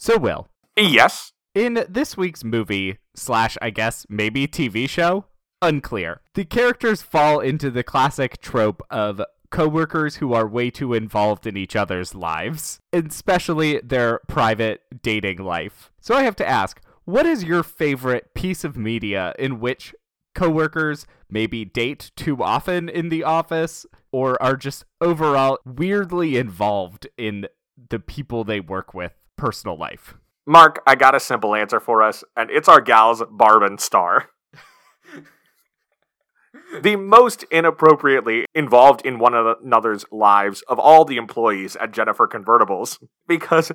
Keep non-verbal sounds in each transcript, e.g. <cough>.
So, Will, Yes. in this week's movie, slash, I guess, maybe TV show, unclear, the characters fall into the classic trope of coworkers who are way too involved in each other's lives, especially their private dating life. So, I have to ask, what is your favorite piece of media in which coworkers maybe date too often in the office or are just overall weirdly involved in the people they work with personal life? Mark, I got a simple answer for us, and it's our gals Barb and Star. <laughs> the most inappropriately involved in one another's lives of all the employees at Jennifer Convertibles because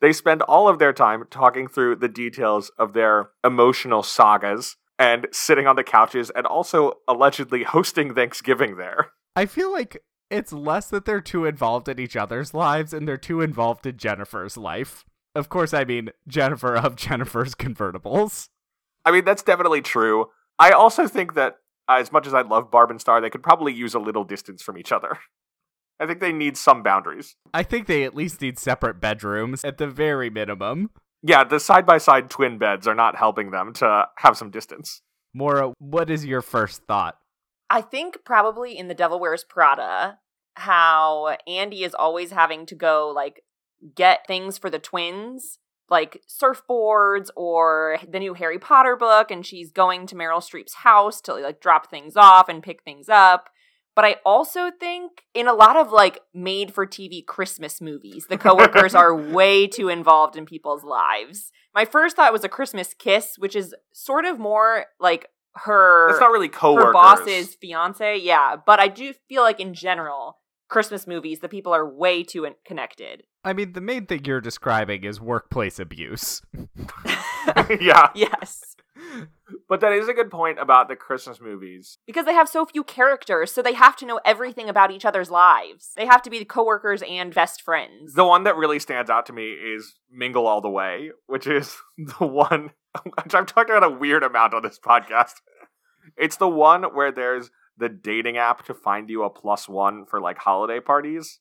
they spend all of their time talking through the details of their emotional sagas and sitting on the couches and also allegedly hosting Thanksgiving there. I feel like it's less that they're too involved in each other's lives and they're too involved in Jennifer's life. Of course, I mean Jennifer of <laughs> Jennifer's Convertibles. I mean, that's definitely true. I also think that as much as I love Barb and Star, they could probably use a little distance from each other. <laughs> I think they need some boundaries. I think they at least need separate bedrooms at the very minimum. Yeah, the side by side twin beds are not helping them to have some distance. Mora, what is your first thought? I think probably in The Devil Wears Prada, how Andy is always having to go like get things for the twins, like surfboards or the new Harry Potter book, and she's going to Meryl Streep's house to like drop things off and pick things up. But I also think in a lot of like made for TV Christmas movies, the coworkers <laughs> are way too involved in people's lives. My first thought was a Christmas kiss, which is sort of more like her It's not really coworkers. her boss's fiance. Yeah, but I do feel like in general, Christmas movies, the people are way too in- connected. I mean, the main thing you're describing is workplace abuse. <laughs> <laughs> yeah, Yes. but that is a good point about the Christmas movies. Because they have so few characters, so they have to know everything about each other's lives. They have to be coworkers and best friends. The one that really stands out to me is Mingle All the Way, which is <laughs> the one which I've talked about a weird amount on this podcast. It's the one where there's the dating app to find you a plus one for like holiday parties.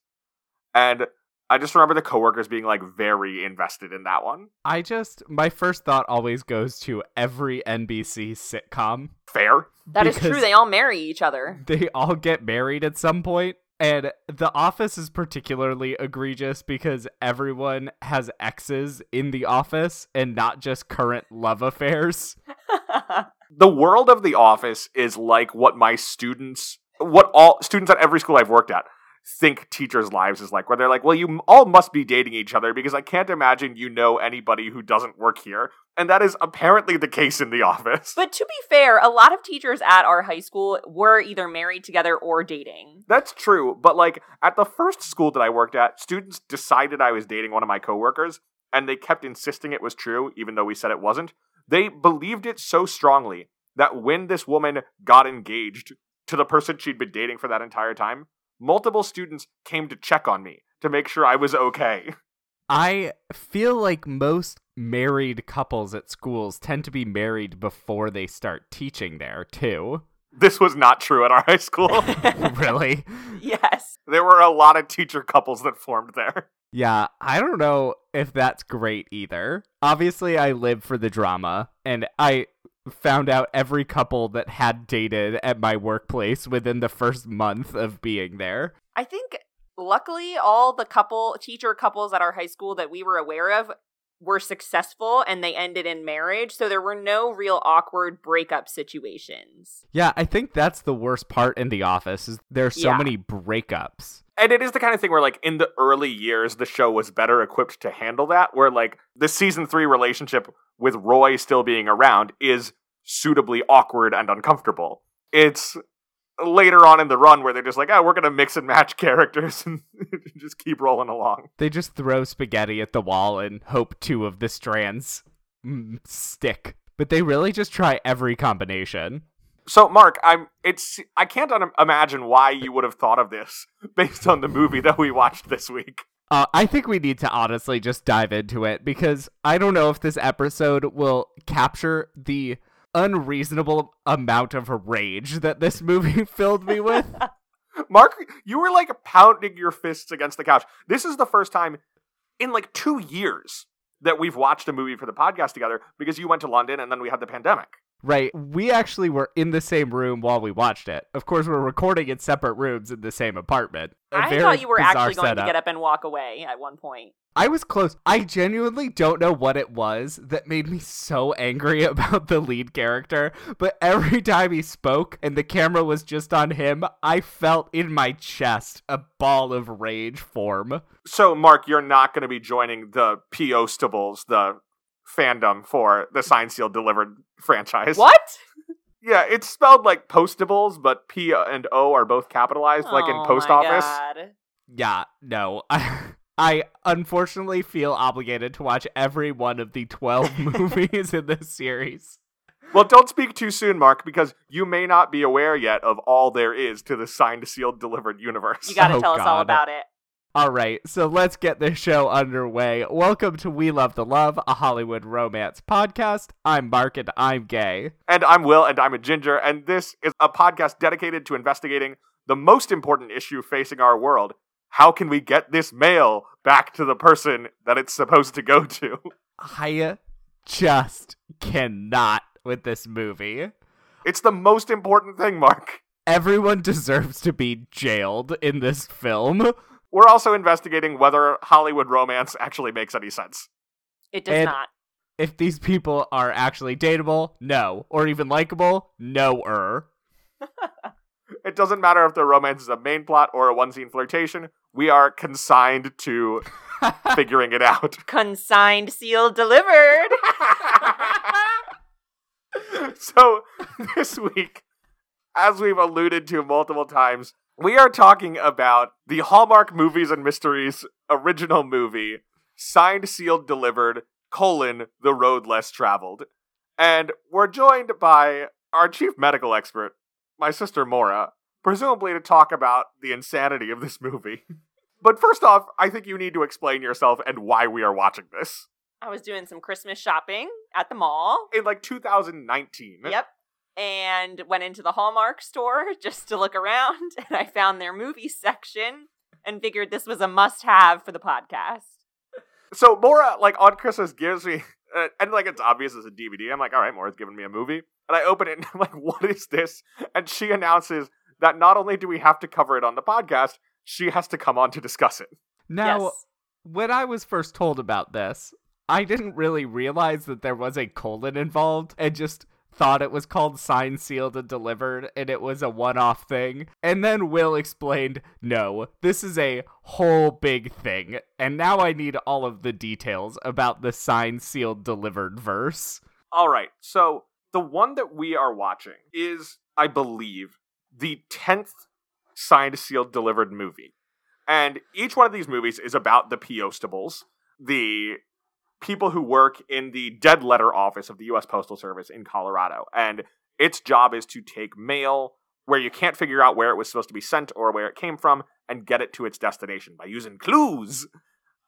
And I just remember the coworkers being like very invested in that one. I just, my first thought always goes to every NBC sitcom. Fair. That is true. They all marry each other. They all get married at some point, And The Office is particularly egregious because everyone has exes in the office and not just current love affairs. <laughs> the world of the office is like what my students what all students at every school I've worked at think teachers' lives is like, where they're like, well, you all must be dating each other because I can't imagine you know anybody who doesn't work here. And that is apparently the case in the office. But to be fair, a lot of teachers at our high school were either married together or dating. That's true, but like at the first school that I worked at, students decided I was dating one of my coworkers, and they kept insisting it was true, even though we said it wasn't. They believed it so strongly that when this woman got engaged to the person she'd been dating for that entire time, multiple students came to check on me to make sure I was okay. I feel like most married couples at schools tend to be married before they start teaching there, too. This was not true at our high school. <laughs> really? Yes. there were a lot of teacher couples that formed there. Yeah, I don't know if that's great either. Obviously, I live for the drama, and I found out every couple that had dated at my workplace within the first month of being there. I think luckily all the couple teacher couples at our high school that we were aware of were successful and they ended in marriage, so there were no real awkward breakup situations. Yeah, I think that's the worst part in the office is there's so Yeah. many breakups. And it is the kind of thing where, like, in the early years, the show was better equipped to handle that. Where, like, the season three relationship with Roy still being around is suitably awkward and uncomfortable. It's later on in the run where they're just like, oh, we're going to mix and match <laughs> characters and <laughs> just keep rolling along. They just throw spaghetti at the wall and hope two of the strands mm, stick. But they really just try every combination. So, Mark, I'm. It's. I can't un- imagine why you would have thought of this <laughs> based on the movie that we watched this week. Uh, I think we need to honestly just dive into it because I don't know if this episode will capture the unreasonable amount of rage that this movie <laughs> filled me with. <laughs> Mark, you were like pounding your fists against the couch. This is the first time in like two years that we've watched a movie for the podcast together because you went to London and then we had the pandemic. Right. We actually were in the same room while we watched it. Of course, we're recording in separate rooms in the same apartment. A I thought you were bizarre actually going setup. to get up and walk away at one point. I was close. I genuinely don't know what it was that made me so angry <laughs> about the lead character, but every time he spoke and the camera was just on him, I felt in my chest a ball of rage form. So, Mark, you're not going to be joining the P.O.stables, the fandom for the Signed Sealed Delivered franchise. What? <laughs> Yeah, it's spelled like postables, but P and O are both capitalized, like in Oh post my office. God. Yeah, no. I, <laughs> I unfortunately feel obligated to watch every one of the 12 <laughs> movies in this series. Well, don't speak too soon, Mark, because you may not be aware yet of all there is to the signed, sealed, delivered universe. You got to Oh, tell us all about it. All right, so let's get this show underway. Welcome to We Love the Love, a Hollywood romance podcast. I'm Mark and I'm gay. And I'm Will, and I'm a ginger, and this is a podcast dedicated to investigating the most important issue facing our world. How can we get this mail back to the person that it's supposed to go to? I just cannot with this movie. It's the most important thing, Mark. Everyone deserves to be jailed in this film. We're also investigating whether Hollywood romance actually makes any sense. It does And- not. If these people are actually dateable, no. Or even likable, no-er. <laughs> It doesn't matter if the romance is a main plot or a one scene flirtation, we are consigned to <laughs> figuring it out. <laughs> Consigned, sealed, delivered. so, this week, as we've alluded to multiple times, we are talking about the Hallmark Movies and Mysteries original movie, Signed, Sealed, Delivered, colon, The Road Less Traveled. And we're joined by our chief medical expert, my sister Mora, presumably to talk about the insanity of this movie. <laughs> But first off, I think you need to explain yourself and why we are watching this. I was doing some Christmas shopping at the mall. In like 2019. Yep. And went into the Hallmark store <laughs> just to look around, <laughs> and I found their movie section and figured this was a must have for the podcast. So Mora, like on Christmas, gives me, <laughs> uh, and like it's obvious it's a DVD. I'm like, all right, Mora's giving me a movie, and I open it and I'm like, what is this? And she announces that not only do we have to cover it on the podcast, she has to come on to discuss it. Now, yes. when I was first told about this, I didn't really realize that there was a colon involved and just thought it was called signed, sealed, and delivered and it was a one off thing. And then Will explained, no, this is a whole big thing. And now I need all of the details about the signed, sealed, delivered verse. All right, so the one that we are watching is, I believe, the tenth signed, sealed, delivered movie, and each one of these movies is about the P.O.stables, the people who work in the dead letter office of the U.S. Postal Service in Colorado, and its job is to take mail where you can't figure out where it was supposed to be sent or where it came from and get it to its destination by using clues.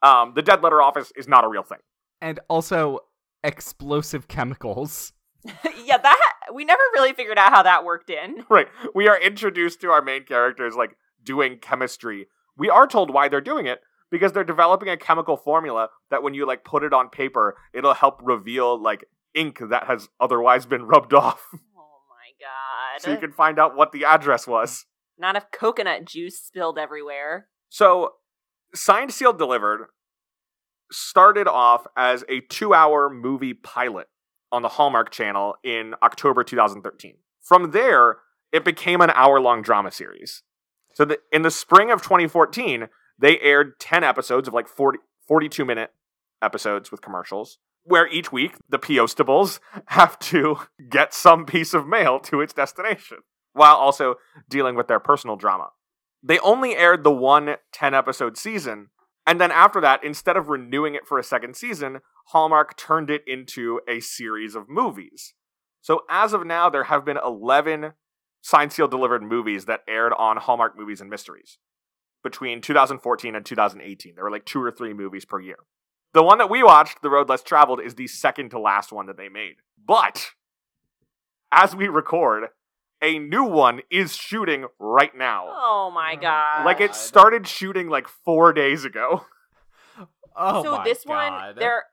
Um, the dead letter office is not a real thing. And also explosive chemicals. <laughs> <laughs> yeah, that we never really figured out how that worked in. Right. We are introduced to our main characters like doing chemistry. We are told why they're doing it because they're developing a chemical formula that when you like put it on paper, it'll help reveal like ink that has otherwise been rubbed off. <laughs> Oh my god. so you can find out what the address was. Not if coconut juice spilled everywhere. So, Signed, Sealed, Delivered started off as a two hour movie pilot on the Hallmark Channel in October 2013. From there, it became an hour long drama series. So, the, in the spring of 2014, they aired 10 episodes of like 40, 42 minute episodes with commercials, where each week the P.O.stables <laughs> have to get some piece of mail to its destination, while also dealing with their personal drama they only aired the one 10 episode season. And then after that, instead of renewing it for a second season, Hallmark turned it into a series of movies. So as of now, there have been 11 signed, sealed, delivered movies that aired on Hallmark Movies and Mysteries between 2014 and 2018. There were like two or three movies per year. The one that we watched, The Road Less Traveled, is the second to last one that they made. But as we record, a new one is shooting right now. Oh my mm-hmm. god. Like it started shooting like four days ago. <laughs> Oh so my this God. one they're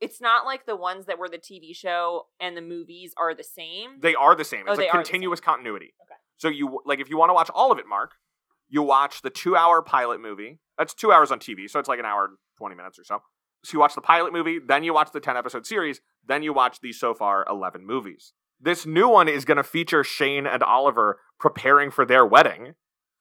It's not like the ones that were the TV show and the movies are the same. They are the same. Oh, It's they a continuous continuity. Okay. So you like if you want to watch all of it, Mark, you watch the two-hour pilot movie. That's two hours on TV, so it's like an hour and twenty minutes or so. So you watch the pilot movie, then you watch the ten-episode series, then you watch the so far eleven movies. This new one is going to feature Shane and Oliver preparing for their wedding.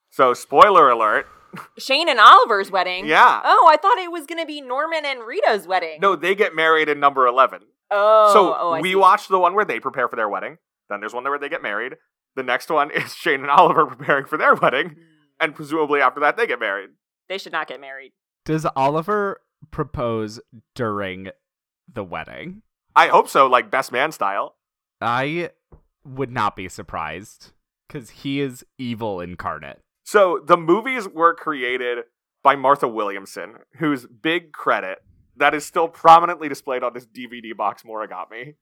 So spoiler alert. <laughs> Shane and Oliver's wedding. Yeah. Oh, I thought it was going to be Norman and Rita's wedding. No, they get married in number eleven. Oh. so oh, we see. watched the one where they prepare for their wedding. Then there's one where they get married. The next one <laughs> is Shane and Oliver <laughs> preparing for their wedding. And presumably after that they get married. They should not get married. Does Oliver propose during the wedding? I hope so, like best man style. I would not be surprised because he is evil incarnate. So the movies were created by Martha Williamson, whose big credit that is still prominently displayed on this DVD box Mora gave me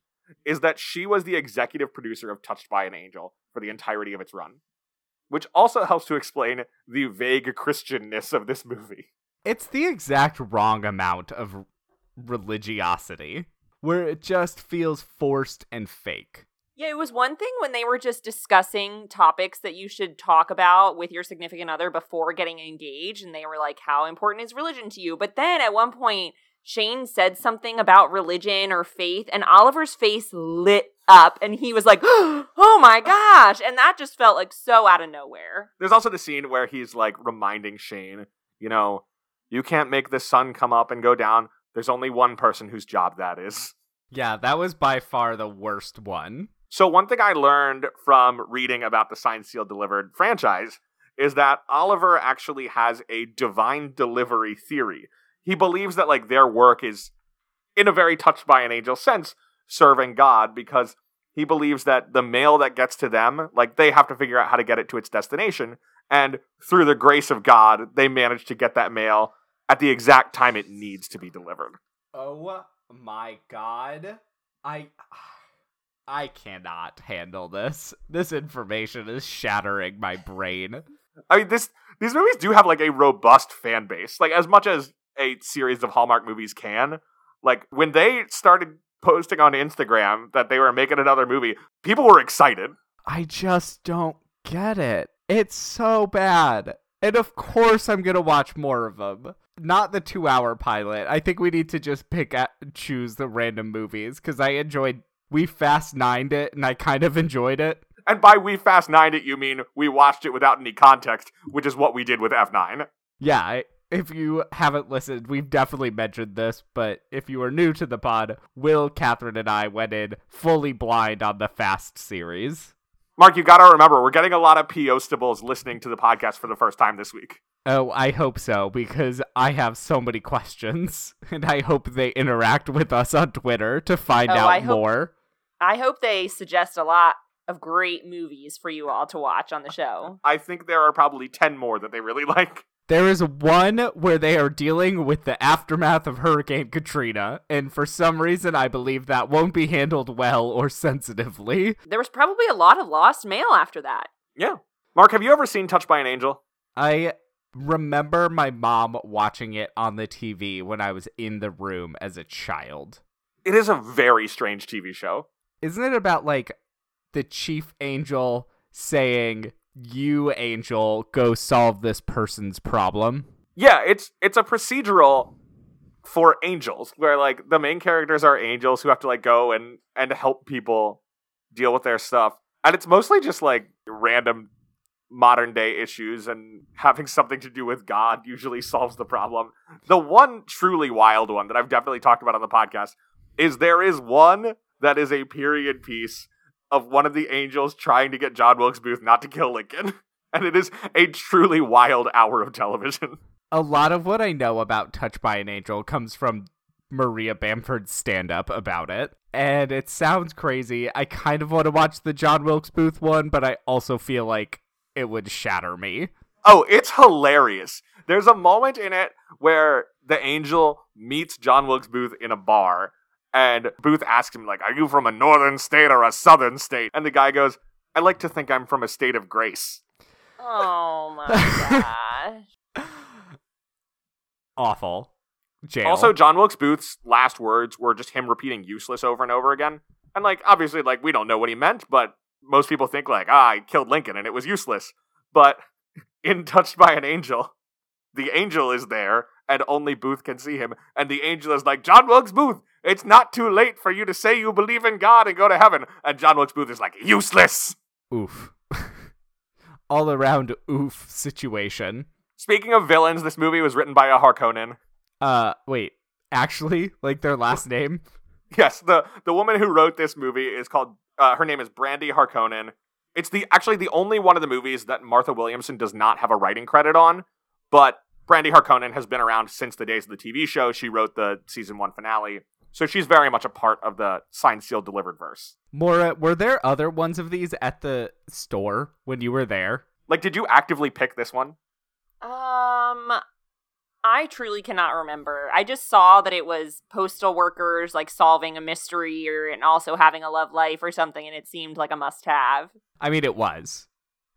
is that she was the executive producer of Touched by an Angel for the entirety of its run. Which also helps to explain the vague Christianness of this movie. It's the exact wrong amount of religiosity where it just feels forced and fake. Yeah, it was one thing when they were just discussing topics that you should talk about with your significant other before getting engaged, and they were like, How important is religion to you? But then at one point, Shane said something about religion or faith, and Oliver's face lit up, and he was like, <gasps> Oh my gosh. And that just felt like so out of nowhere. There's also the scene where he's like reminding Shane, you know, you can't make the sun come up and go down. There's only one person whose job that is. Yeah, that was by far the worst one. So one thing I learned from reading about the Signed Sealed Delivered franchise is that Oliver actually has a divine delivery theory. He believes that like their work is in a very touched by an angel sense serving God because he believes that the mail that gets to them, like they have to figure out how to get it to its destination and through the grace of God, they manage to get that mail at the exact time it needs to be delivered. Oh my god. I I cannot handle this. This information is shattering my brain. I mean, this these movies do have like a robust fan base, like as much as a series of Hallmark movies can. Like when they started posting on Instagram that they were making another movie, people were excited. I just don't get it. It's so bad. And of course I'm going to watch more of them. Not the 2-hour pilot. I think we need to just pick at, choose the random movies cuz I enjoyed we fast nined it and I kind of enjoyed it. And by we fast nined it, you mean we watched it without any context, which is what we did with F9. Yeah, I, if you haven't listened, we've definitely mentioned this, but if you are new to the pod, Will, Catherine, and I went in fully blind on the Fast series. Mark, you gotta remember, we're getting a lot of PO stables listening to the podcast for the first time this week. Oh, I hope so, because I have so many questions, <laughs> and I hope they interact with us on Twitter to find Oh, out I hope- more. I hope they suggest a lot of great movies for you all to watch on the show. I think there are probably 10 more that they really <laughs> like. There is one where they are dealing with the aftermath of Hurricane Katrina, and for some reason I believe that won't be handled well or <laughs> sensitively. There was probably a lot of lost mail after that. Yeah. Mark, have you ever seen Touched by an Angel? I remember my mom watching it on the TV when I was in the room as a child. It is a very strange TV show. Isn't it about like the chief angel saying, You, angel, go solve this person's problem? Yeah, it's it's a procedural for angels where like the main characters are angels who have to like go and and help people deal with their stuff. And it's mostly just like random modern day issues and having something to do with God usually solves the problem. The one truly wild one that I've definitely talked about on the podcast is there is one that is a period piece of one of the angels trying to get John Wilkes Booth not to kill Lincoln. <laughs> And it is a truly wild hour of television. <laughs> A lot of what I know about Touched by an Angel comes from Maria Bamford's stand up about it. And it sounds crazy. I kind of want to watch the John Wilkes Booth one, but I also feel like it would shatter me. Oh, it's hilarious. There's a moment in it where the angel meets John Wilkes Booth in a bar, and Booth asks him, like, are you from a northern state or a southern state? And the guy goes, I like to think I'm from a state of grace. Oh my gosh. <laughs> <laughs> Awful. jail. Also, John Wilkes Booth's last words were just him repeating useless over and over again. And like obviously like we don't know what he meant, but most people think like, ah, I killed Lincoln and it was useless. But <laughs> in Touched by an Angel, the angel is there and only Booth can see him. And the angel is like, John Wilkes Booth, it's not too late for you to say you believe in God and go to heaven. And John Wilkes Booth is like, useless. oof. <laughs> All around oof situation. Speaking of villains, this movie was written by a Harkonnen. Uh, wait. Actually, like their last <laughs> name. Yes, the the woman who wrote this movie is called uh, her name is Brandy Harkonnen. It's the actually the only one of the movies that Martha Williamson does not have a writing credit on, but Brandy Harkonnen has been around since the days of the TV show. She wrote the season 1 finale. So she's very much a part of the signed sealed delivered verse. Mora, were there other ones of these at the store when you were there? Like did you actively pick this one? Um, I truly cannot remember. I just saw that it was postal workers like solving a mystery or and also having a love life or something, and it seemed like a must-have. I mean, it was.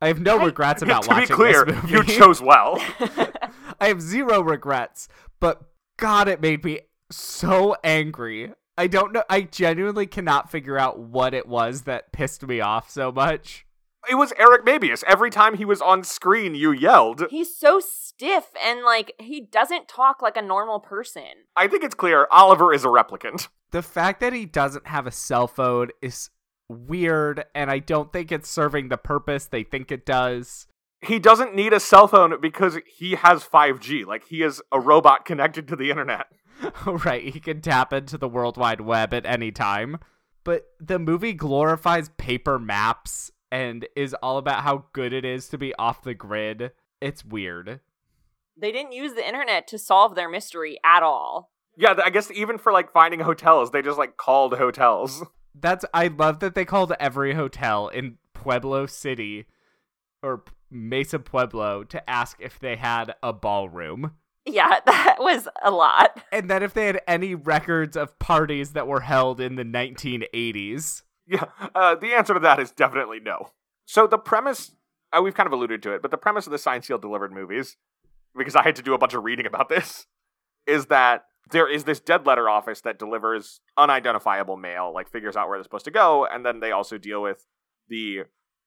I have no I- regrets <laughs> about to be watching clear, this movie. you chose well. <laughs> I have zero regrets, but God, it made me so angry. I don't know. I genuinely cannot figure out what it was that pissed me off so much. It was Eric Mabius. Every time he was on screen, you yelled. He's so stiff and like he doesn't talk like a normal person. I think it's clear Oliver is a replicant. The fact that he doesn't have a cell phone is weird, and I don't think it's serving the purpose they think it does. He doesn't need a cell phone because he has 5G. Like, he is a robot connected to the internet. <laughs> <laughs> right, he can tap into the World Wide Web at any time. But the movie glorifies paper maps and is all about how good it is to be off the grid. It's weird. They didn't use the internet to solve their mystery at all. Yeah, I guess even for like finding hotels, they just like called hotels. <laughs> That's I love that they called every hotel in Pueblo City or Mesa Pueblo to ask if they had a ballroom. Yeah, <laughs> that was a lot. And then if they had any records of parties that were held in the 1980s. Yeah, uh, the answer to that is definitely no. So the premise, uh, we've kind of alluded to it, but the premise of the Signed Sealed Delivered movies, because I had to do a bunch of reading about <laughs> this, is that there is this dead letter office that delivers unidentifiable mail, like figures out where they're supposed to go, and then they also deal with the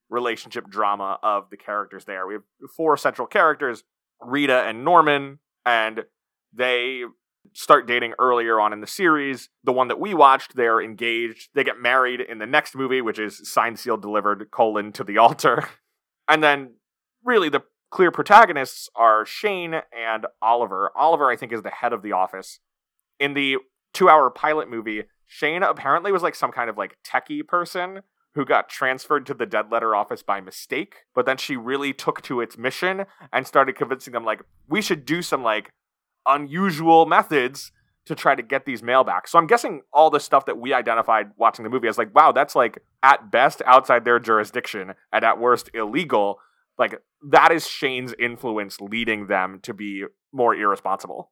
relationship drama of the characters there. We have four central characters, Rita and Norman, and they start dating earlier on in the series. The one that we watched, they're engaged. They get married in the next movie, which is signed, sealed, delivered, colon, to the <laughs> altar. And then, really, the clear protagonists are Shane and Oliver. Oliver, I think, is the head of the office. In the two hour pilot movie, Shane apparently was like some kind of like techie person who got transferred to the dead letter office by mistake, but then she really took to its mission and started convincing them like we should do some like unusual methods to try to get these mail back. So I'm guessing all the stuff that we identified watching the movie as like, wow, that's like at best outside their jurisdiction and at worst illegal. Like that is Shane's influence leading them to be more irresponsible.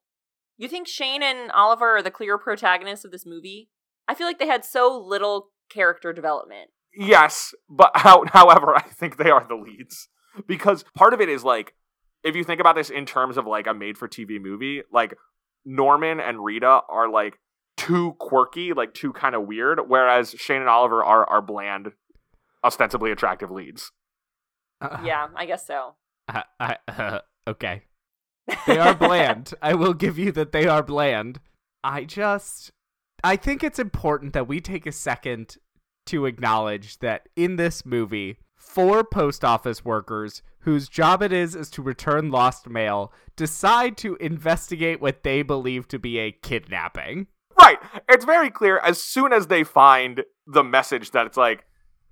You think Shane and Oliver are the clear protagonists of this movie? I feel like they had so little character development. Yes, but <laughs> how, however, I think they are the leads because part of it is like if you think about this in terms of like a made for TV movie, like Norman and Rita are like too quirky, like too kind of weird, whereas Shane and Oliver are are bland, ostensibly attractive leads. Uh, <laughs> Yeah, I guess so. I, I, uh, <laughs> okay. They are bland. I will give you that they are bland. I just. I think it's important that we take a second to acknowledge that in this movie, four post office workers whose job it is is to return lost mail decide to investigate what they believe to be a kidnapping. Right. It's very clear as soon as they find the message that it's like,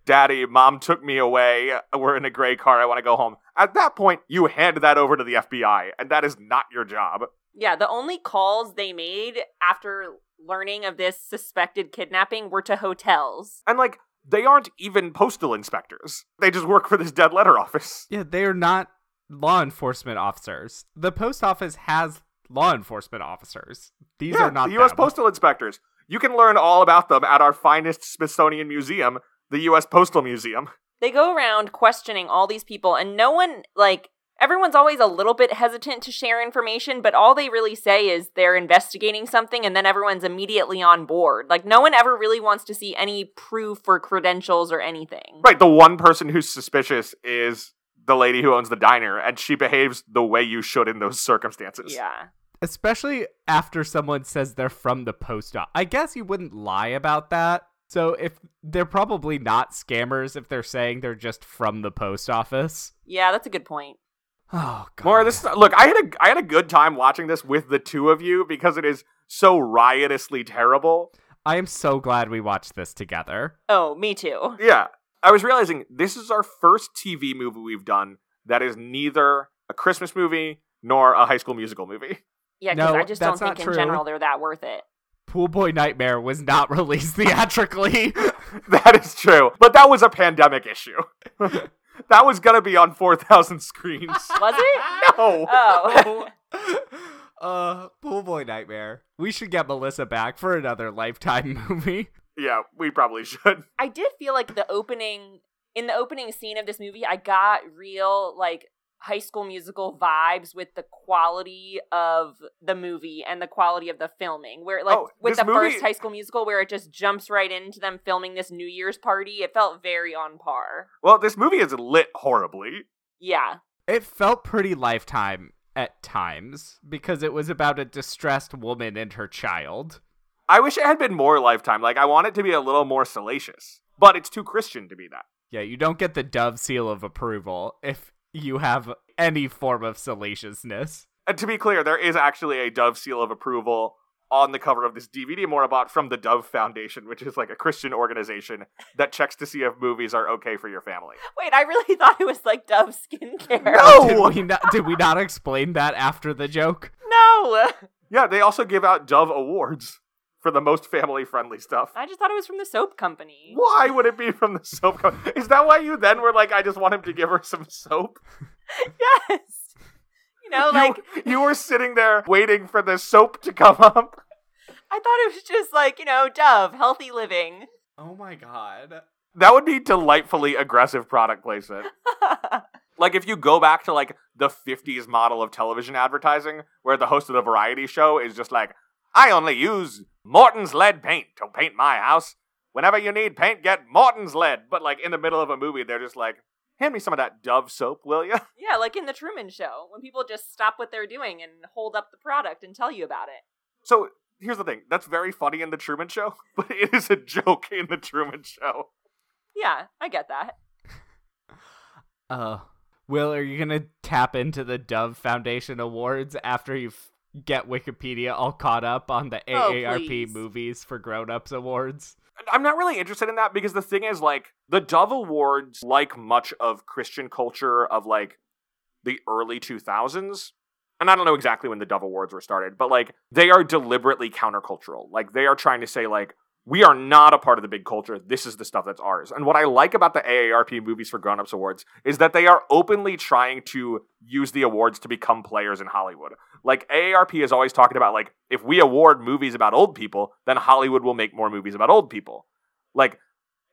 Daddy, mom took me away. We're in a gray car. I want to go home. At that point, you hand that over to the FBI, and that is not your job. Yeah, the only calls they made after learning of this suspected kidnapping were to hotels. And like, they aren't even postal inspectors. They just work for this dead letter office. Yeah, they are not law enforcement officers. The post office has law enforcement officers. These yeah, are not the U.S. them. postal inspectors. You can learn all about them at our finest Smithsonian museum, the U.S. Postal Museum. They go around questioning all these people, and no one, like, everyone's always a little bit hesitant to share information, but all they really say is they're investigating something and then everyone's immediately on board. Like, no one ever really wants to see any proof or credentials or anything. Right, the one person who's suspicious is the lady who owns the diner, and she behaves the way you should in those circumstances. Yeah. Especially after someone says they're from the post office. I guess you wouldn't lie about that. So if they're probably not scammers if they're saying they're just from the post office. Yeah, that's a good point. Oh god. More this look, I had a I had a good time watching this with the two of you because it is so riotously terrible. I am so glad we watched this together. Oh, me too. Yeah. I was realizing this is our first TV movie we've done that is neither a Christmas movie nor a high school musical movie. Yeah, because No, I just don't that's not think true. in general they're that worth it. Pool Boy Nightmare was not <laughs> released theatrically. <laughs> That is true. But that was a pandemic issue. <laughs> <laughs> that was going to be on 4,000 screens. <laughs> Was it? <laughs> no. Oh. uh, Pool Boy Nightmare. We should get Melissa back for another Lifetime movie. Yeah, we probably should. I did feel like the opening in the opening scene of this movie, I got real like high school musical vibes with the quality of the movie and the quality of the filming. Where like Oh, with the movie- first high school musical where it just jumps right into them filming this New Year's party, it felt very on par. Well, this movie is lit horribly. Yeah. It felt pretty Lifetime at times because it was about a distressed woman and her child. I wish it had been more Lifetime. Like, I want it to be a little more salacious. But it's too Christian to be that. Yeah, you don't get the Dove seal of approval if you have any form of salaciousness. And to be clear, there is actually a Dove seal of approval on the cover of this DVD Mora bought from the Dove Foundation, which is like a Christian organization that checks to see if movies are okay for your family. Wait, I really <laughs> thought it was like Dove skincare. No! Oh, did we not, did we not explain that after the joke? No. Yeah, they also give out Dove awards for the most family friendly stuff. I just thought it was from the soap company. Why would it be from the soap company? Is that why you then were like, I just want him to give her some soap? <laughs> Yes. You know, like you, you were sitting there waiting for the soap to come up. I thought it was just like, you know, Dove, healthy living. Oh my god. That would be delightfully aggressive product placement. <laughs> Like if you go back to like the 50s model of television advertising where the host of the variety show is just like, I only use Morton's lead paint to paint my house. Whenever you need paint, get Morton's lead. But like in the middle of a movie, they're just like, hand me some of that Dove soap, will you? <laughs> yeah, like in the Truman Show, when people just stop what they're doing and hold up the product and tell you about it. So here's the thing. That's very funny in the Truman Show, <laughs> but it is a joke in the Truman Show. Yeah, I get that. Uh, Will, are you gonna tap into the Dove Foundation Awards after you f- get Wikipedia all caught up on the Oh, AARP please. Movies for Grown-ups Awards? I'm not really interested in that because the thing is, like, the Dove Awards, like much of Christian culture of like the early 2000s, and I don't know exactly when the Dove Awards were started, but like they are deliberately countercultural. Like they are trying to say, like, we are not a part of the big culture. This is the stuff that's ours. And what I like about the AARP Movies for Grown-Ups Awards is that they are openly trying to use the awards to become players in Hollywood. Like AARP is always talking about like if we award movies about old people, then Hollywood will make more movies about old people. Like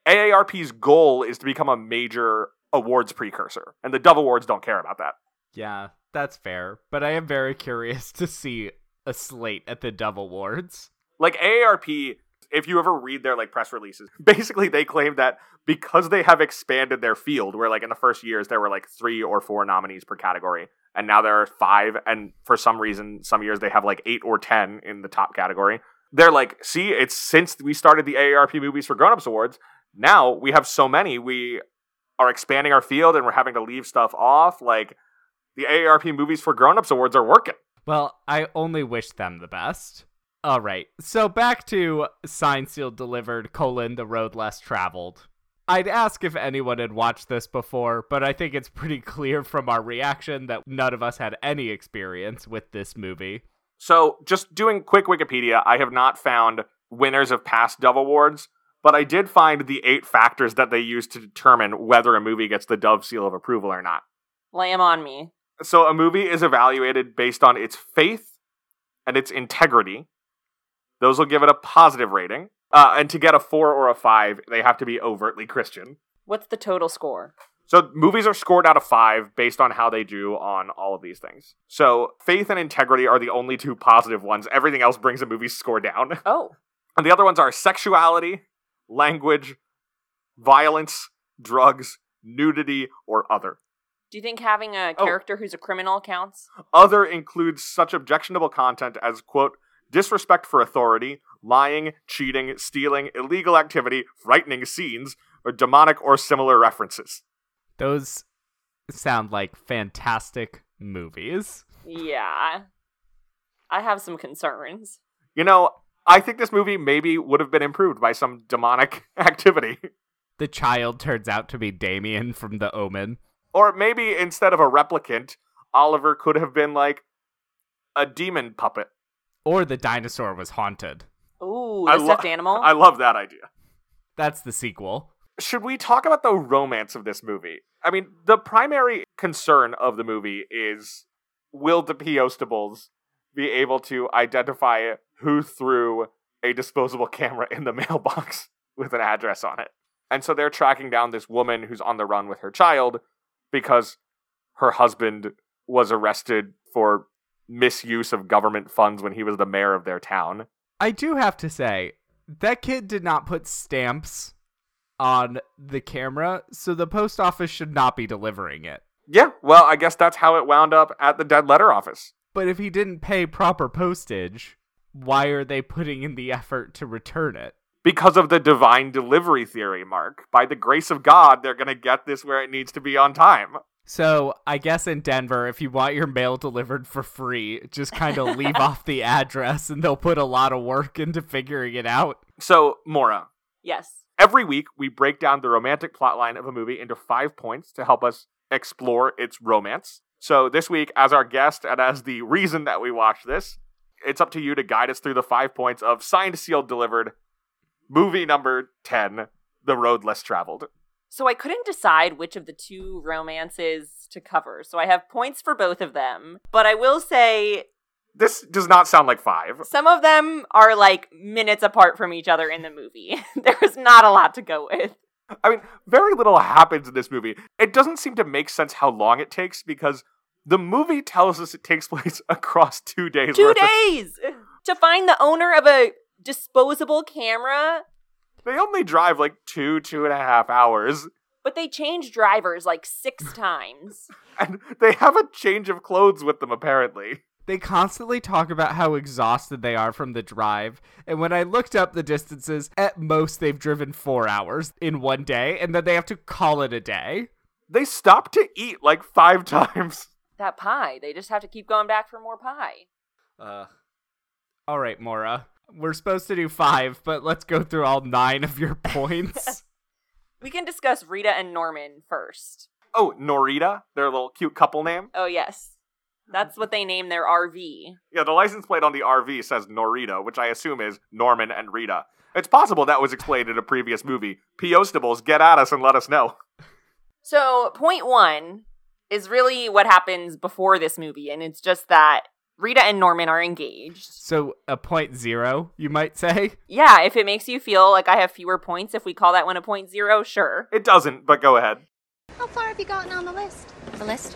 AARP's goal is to become a major awards precursor, and the Dove Awards don't care about that. Yeah, that's fair. But I am very <laughs> curious to see a slate at the Dove Awards. Like AARP, if you ever read their like press releases, <laughs> basically they claim that because they have expanded their field, where like in the first years there were like three or four nominees per category, and now there are five, and for some reason, some years they have like eight or ten in the top category. They're like, see, it's since we started the AARP Movies for Grown-Ups Awards, now we have so many, we are expanding our field and we're having to leave stuff off. Like the AARP Movies for Grown-Ups Awards are working. Well, I only wish them the best. All right, so back to sign Sealed, Delivered, colon, The Road Less Traveled. I'd ask if anyone had watched this before, but I think it's pretty clear from our reaction that none of us had any experience with this movie. So, just doing quick Wikipedia, I have not found winners of past Dove Awards, but I did find the eight factors that they use to determine whether a movie gets the Dove seal of approval or not. Lay 'em on me. So, a movie is evaluated based on its faith and its integrity. Those will give it a positive rating. Uh, and to get a four or a five, they have to be overtly Christian. What's the total score? So movies are scored out of five based on how they do on all of these things. So faith and integrity are the only two positive ones. Everything else brings a movie's score down. <laughs> Oh, And the other ones are sexuality, language, violence, drugs, nudity, or other. do you think having a Oh. character who's a criminal counts? Other includes such objectionable content as, quote, disrespect for authority, lying, cheating, stealing, illegal activity, frightening scenes, or demonic or similar references. Those sound like fantastic movies. Yeah. I have some concerns. You know, I think this movie maybe would have been improved by some demonic <laughs> activity. The child turns out to be Damien from The Omen. or maybe instead of a replicant, Oliver could have been like a demon puppet. Or the dinosaur was haunted. Ooh, I the lo- stuffed animal. I love that idea. That's the sequel. should we talk about the romance of this movie? I mean, the primary concern of the movie is will the P.O.stables be able to identify who threw a disposable <laughs> camera in the mailbox with an address on it? And so they're tracking down this woman who's on the run with her child because her husband was arrested for misuse of government funds when he was the mayor of their town. I do have to say, that kid did not put stamps on the camera, so the post office should not be delivering it. Yeah, well, I guess that's how it wound up at the dead letter office. But if he didn't pay proper postage, why are they putting in the effort to return it? because of the divine delivery theory, Mark. By the grace of God, they're going to get this where it needs to be on time. So, I guess in Denver, if you want your mail delivered for free, just kind of leave <laughs> off the address and they'll put a lot of work into figuring it out. So, Mora, yes. every week we break down the romantic plotline of a movie into five points to help us explore its romance. So, this week, as our guest and as the reason that we watch this, it's up to you to guide us through the five points of signed, sealed, delivered, movie number 10, The Road Less Traveled. So I couldn't decide which of the two romances to cover. So I have points for both of them. But I will say This does not sound like five. some of them are like minutes apart from each other in the movie. <laughs> There's not a lot to go with. I mean, very little happens in this movie. It doesn't seem to make sense how long it takes because the movie tells us it takes <laughs> place across two days. Two worth of- days to find the owner of a disposable camera. They only drive like two, two and a half hours, But they change drivers like six <laughs> times. and they have a change of clothes with them, apparently. They constantly talk about how exhausted they are from the drive, and when I looked up the distances, at most they've driven four hours in one day, and then they have to call it a day. They stop to eat like five <laughs> times. That pie, they just have to keep going back for more pie. Uh. All right, Mora. We're supposed to do five, but let's go through all nine of your <laughs> points. We can discuss Rita and Norman first. Oh, Norita, their little cute couple name. Oh, yes. That's what they name their RV. Yeah, the license plate on the RV says Norita, which I assume is Norman and Rita. It's possible that was explained in a previous movie. P.O.stables, get at us and let us know. So, point one is really what happens before this movie, and it's just that Rita and Norman are engaged. so, a point zero, you might say? Yeah, if it makes you feel like I have fewer points, if we call that one a point zero, sure. It doesn't, but go ahead. How far have you gotten on the list? The list?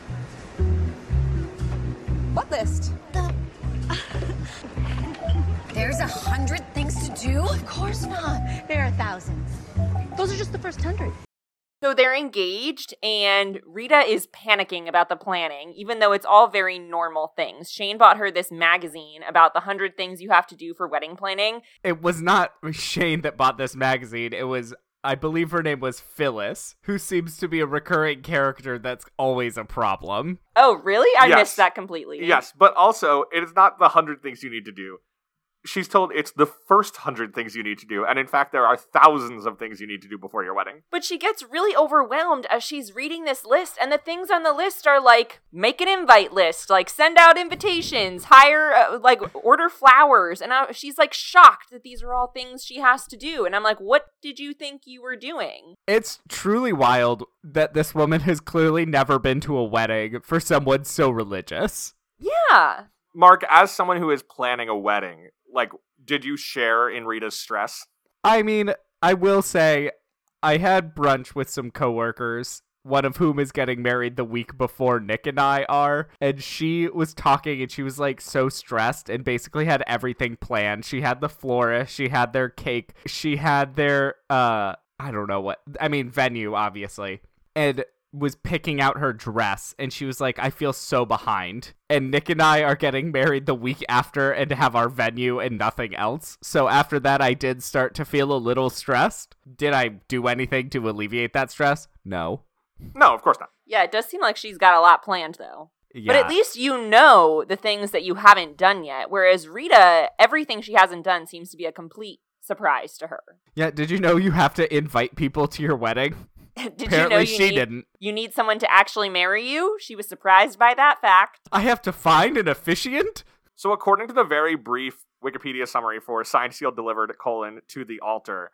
What list? The. <laughs> There's a hundred things to do? Of course not. There are thousands. Those are just the first hundred. So they're engaged, and Rita is panicking about the planning, even though it's all very normal things. Shane bought her this magazine about the 100 things you have to do for wedding planning. It was not <laughs> Shane that bought this magazine. It was, I believe her name was Phyllis, who seems to be a recurring character that's always a problem. Oh, really? I Yes. missed that completely. Yes, but also, it is not the hundred things you need to do. She's told it's the first hundred things you need to do, and in fact, there are thousands of things you need to do before your wedding. But she gets really overwhelmed as she's reading this list, and the things on the list are like make an invite list, like send out invitations, hire, uh, like order flowers. And I, she's like shocked that these are all things she has to do. And I'm like, what did you think you were doing? It's truly wild that this woman has clearly never been to a wedding for someone so religious. Yeah. Mark, as someone who is planning a wedding, like, did you share in Rita's stress? I mean, I will say, I had brunch with some coworkers one of whom is getting married the week before Nick and I are. And she was talking and she was like so stressed and basically had everything planned. She had the florist, she had their cake, she had their, uh, I don't know what, I mean, venue, obviously. And was picking out her dress and she was like, I feel so behind. And Nick and I are getting married the week after and have our venue and nothing else. So after that, I did start to feel a little stressed. Did I do anything to alleviate that stress? No. No, of course not. Yeah, it does seem like she's got a lot planned though. Yeah. But at least you know the things that you haven't done yet. Whereas Rita, everything she hasn't done seems to be a complete surprise to her. yeah, did you know you have to invite people to your wedding? <laughs> Did Apparently you know you she need, didn't. you need someone to actually marry you? She was surprised by that fact. I have to find an officiant? So, according to the very brief Wikipedia summary for signed, sealed, delivered, colon, to the altar,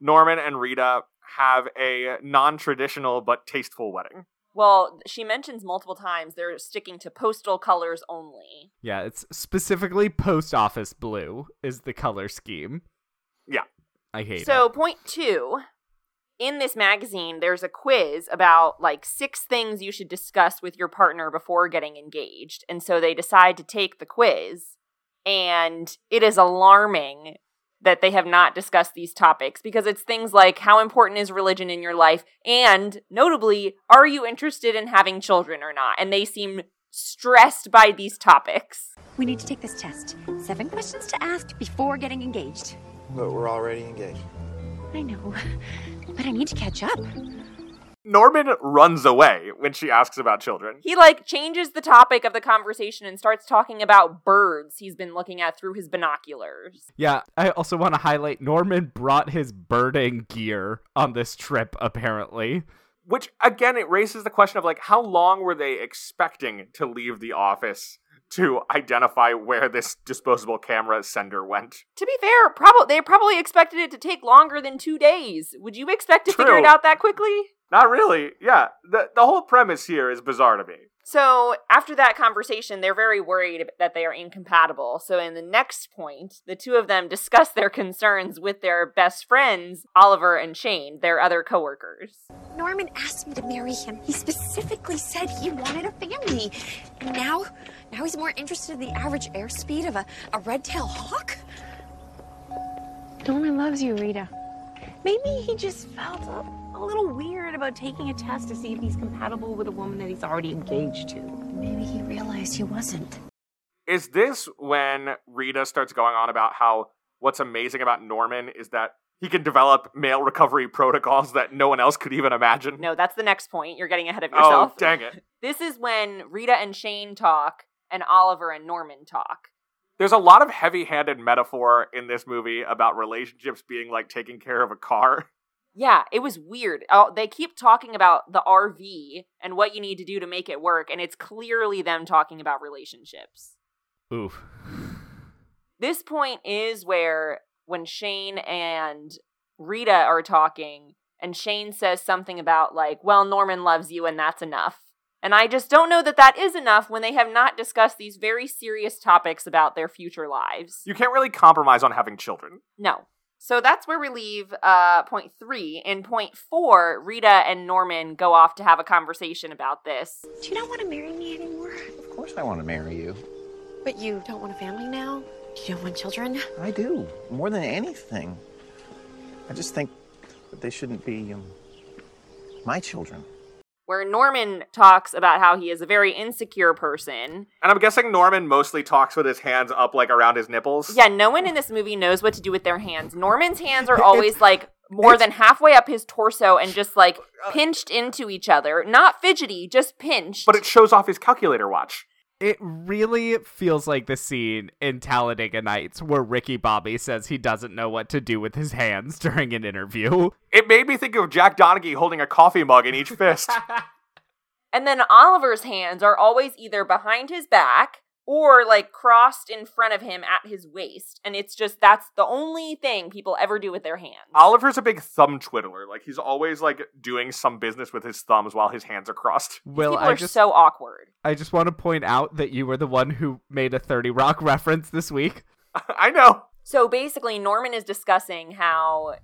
Norman and Rita have a non traditional but tasteful wedding. Well, she mentions multiple times they're sticking to postal colors only. Yeah, it's specifically post office blue is the color scheme. Yeah. I hate it. So, point two in this magazine, there's a quiz about like six things you should discuss with your partner before getting engaged. And so they decide to take the quiz. And it is alarming that they have not discussed these topics because it's things like how important is religion in your life? And notably, are you interested in having children or not? And they seem stressed by these topics. We need to take this test. Seven questions to ask before getting engaged. But we're already engaged. I know, but I need to catch up. Norman runs away when she asks about children. He like changes the topic of the conversation and starts talking about birds he's been looking at through his binoculars. Yeah, I also want to highlight Norman brought his birding gear on this trip, apparently. Which, again, it raises the question of like, how long were they expecting to leave the office to identify where this disposable camera sender went? To be fair, probably they probably expected it to take longer than 2 days. Would you expect to figure it out that quickly? Not really. Yeah, the the whole premise here is bizarre to me. So, after that conversation, they're very worried that they are incompatible. So, in the next point, the two of them <laughs> discuss their concerns with their best friends, Oliver and Shane, their other coworkers. Norman asked me to marry him. He specifically said he wanted a family. And now, now he's more interested in the average airspeed of a, a red-tailed hawk? Norman loves you, Rita. Maybe he just felt a, a little weird about taking a test to see if he's compatible with a woman that he's already engaged to. Maybe he realized he wasn't. Is this when Rita starts going on about how what's amazing about Norman is that he can develop mail recovery protocols that no one else could even imagine? No, that's the next point. You're getting ahead of yourself. Oh, yourself. dang it. <laughs> This is when Rita and Shane talk and Oliver and Norman talk. There's a lot of heavy handed metaphor in this movie about relationships being like taking care of a car. <laughs> Yeah, it was weird. Oh, they keep talking about the RV and what you need to do to make it work, and it's clearly them talking about relationships. Oof. This point is where when Shane and Rita are talking, and Shane says something about, like, well, Norman loves you and that's enough. And I just don't know that that is enough when they have not discussed these very serious topics about their future lives. You can't really compromise on having children. No. So that's where we leave uh, point three. In point four, Rita and Norman go off to have a conversation about this. Do you not want to marry me anymore? Of course I want to marry you. But you don't want a family now? You don't want children? I do. More than anything. I just think that they shouldn't be um, my children. Where Norman talks about how he is a very insecure person. And I'm guessing Norman mostly talks with his hands up like around his nipples. Yeah, no one in this movie knows what to do with their hands. Norman's hands are always <laughs> like more than halfway up his torso and just like uh, pinched into each other. Not fidgety, just pinched. But it shows off his calculator watch. It really feels like the scene in Talladega Nights where Ricky Bobby says he doesn't know what to do with his hands <laughs> during an interview. It made me think of Jack Donaghy holding a coffee mug in each fist. <laughs> <laughs> And then Oliver's hands are always either behind his back or like crossed in front of him at his waist. And it's just that's the only thing people ever do with their hands. Oliver's a big thumb twiddler. Like he's always like doing some business with his thumbs while his hands are crossed. <laughs> Will people I are just so awkward. I just want to point out that you were the one who made a 30 Rock <laughs> reference this week. I know. So basically, Norman is discussing how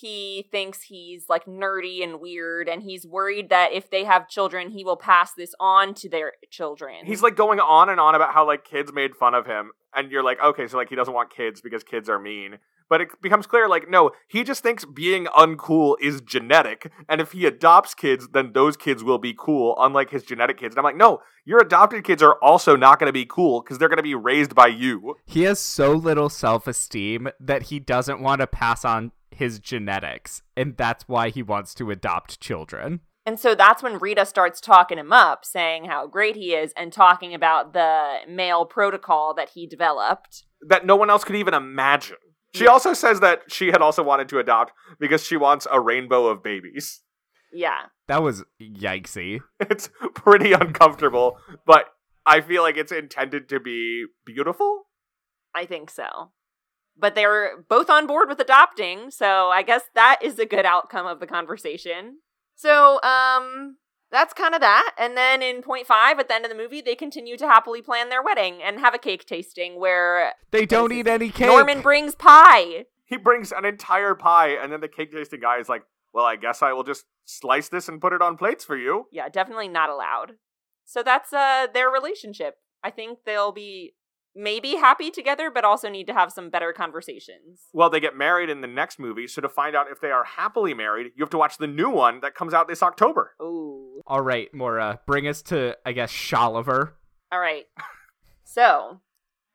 he thinks he's like nerdy and weird and he's worried that if they have children he will pass this on to their children He's like going on and on about how like kids made fun of him, and you're like, okay, so like he doesn't want kids because kids are mean. But it becomes clear, like, no, he just thinks being uncool is genetic, and if he adopts kids, then those kids will be cool, unlike his genetic kids. And I'm like, no, your adopted kids are also not going to be cool because they're going to be raised by you. He has so little self esteem that he doesn't want to pass on his genetics, and that's why he wants to adopt children. And so that's when Rita starts talking him up, saying how great he is, and talking about the mail protocol that he developed. that no one else could even imagine. She also says that she had also wanted to adopt because she wants a rainbow of babies. Yeah. That was yikesy. <laughs> It's pretty uncomfortable, but I feel like it's intended to be beautiful. I think so. But they're both on board with adopting, so I guess that is a good outcome of the conversation. So, um, that's kind of that. And then in point five, at the end of the movie, they continue to happily plan their wedding and have a cake tasting where They don't eat any cake. Norman brings pie. He brings an entire pie, and then the cake tasting guy is like, Well, I guess I will just slice this and put it on plates for you. Yeah, definitely not allowed. So that's uh their relationship. I think they'll be maybe happy together, but also need to have some better conversations. Well, they get married in the next movie, so to find out if they are happily married, you have to watch the new one that comes out this October. Ooh. All right, Mora, bring us to, I guess, Sholiver. All right. So,